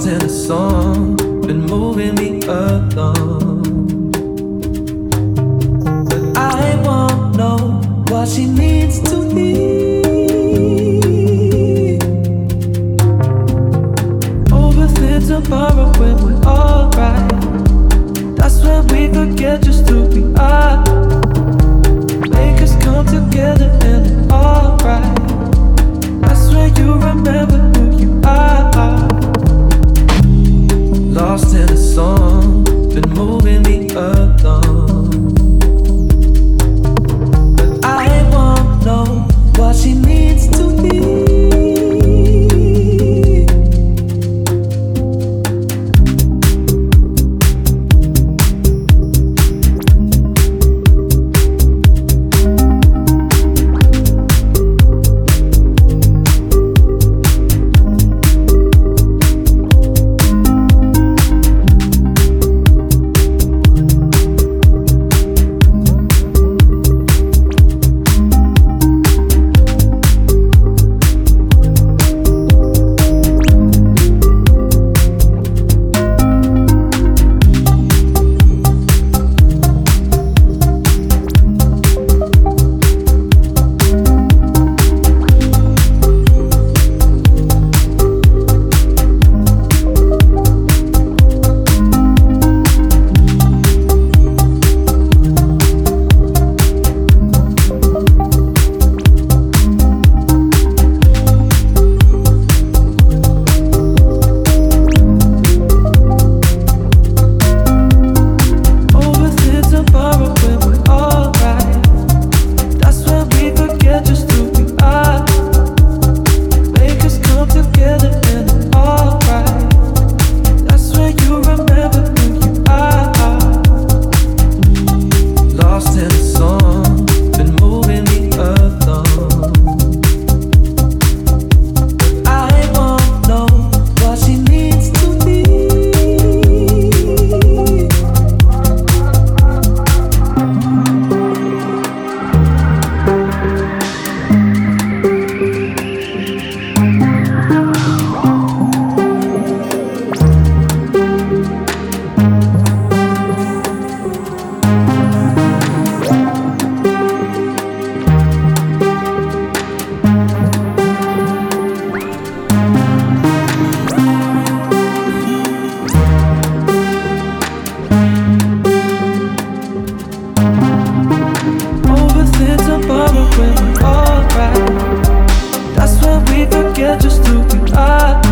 lost in a song, been moving me along. But I won't know what she needs to hear. That's what we forget just to be alive.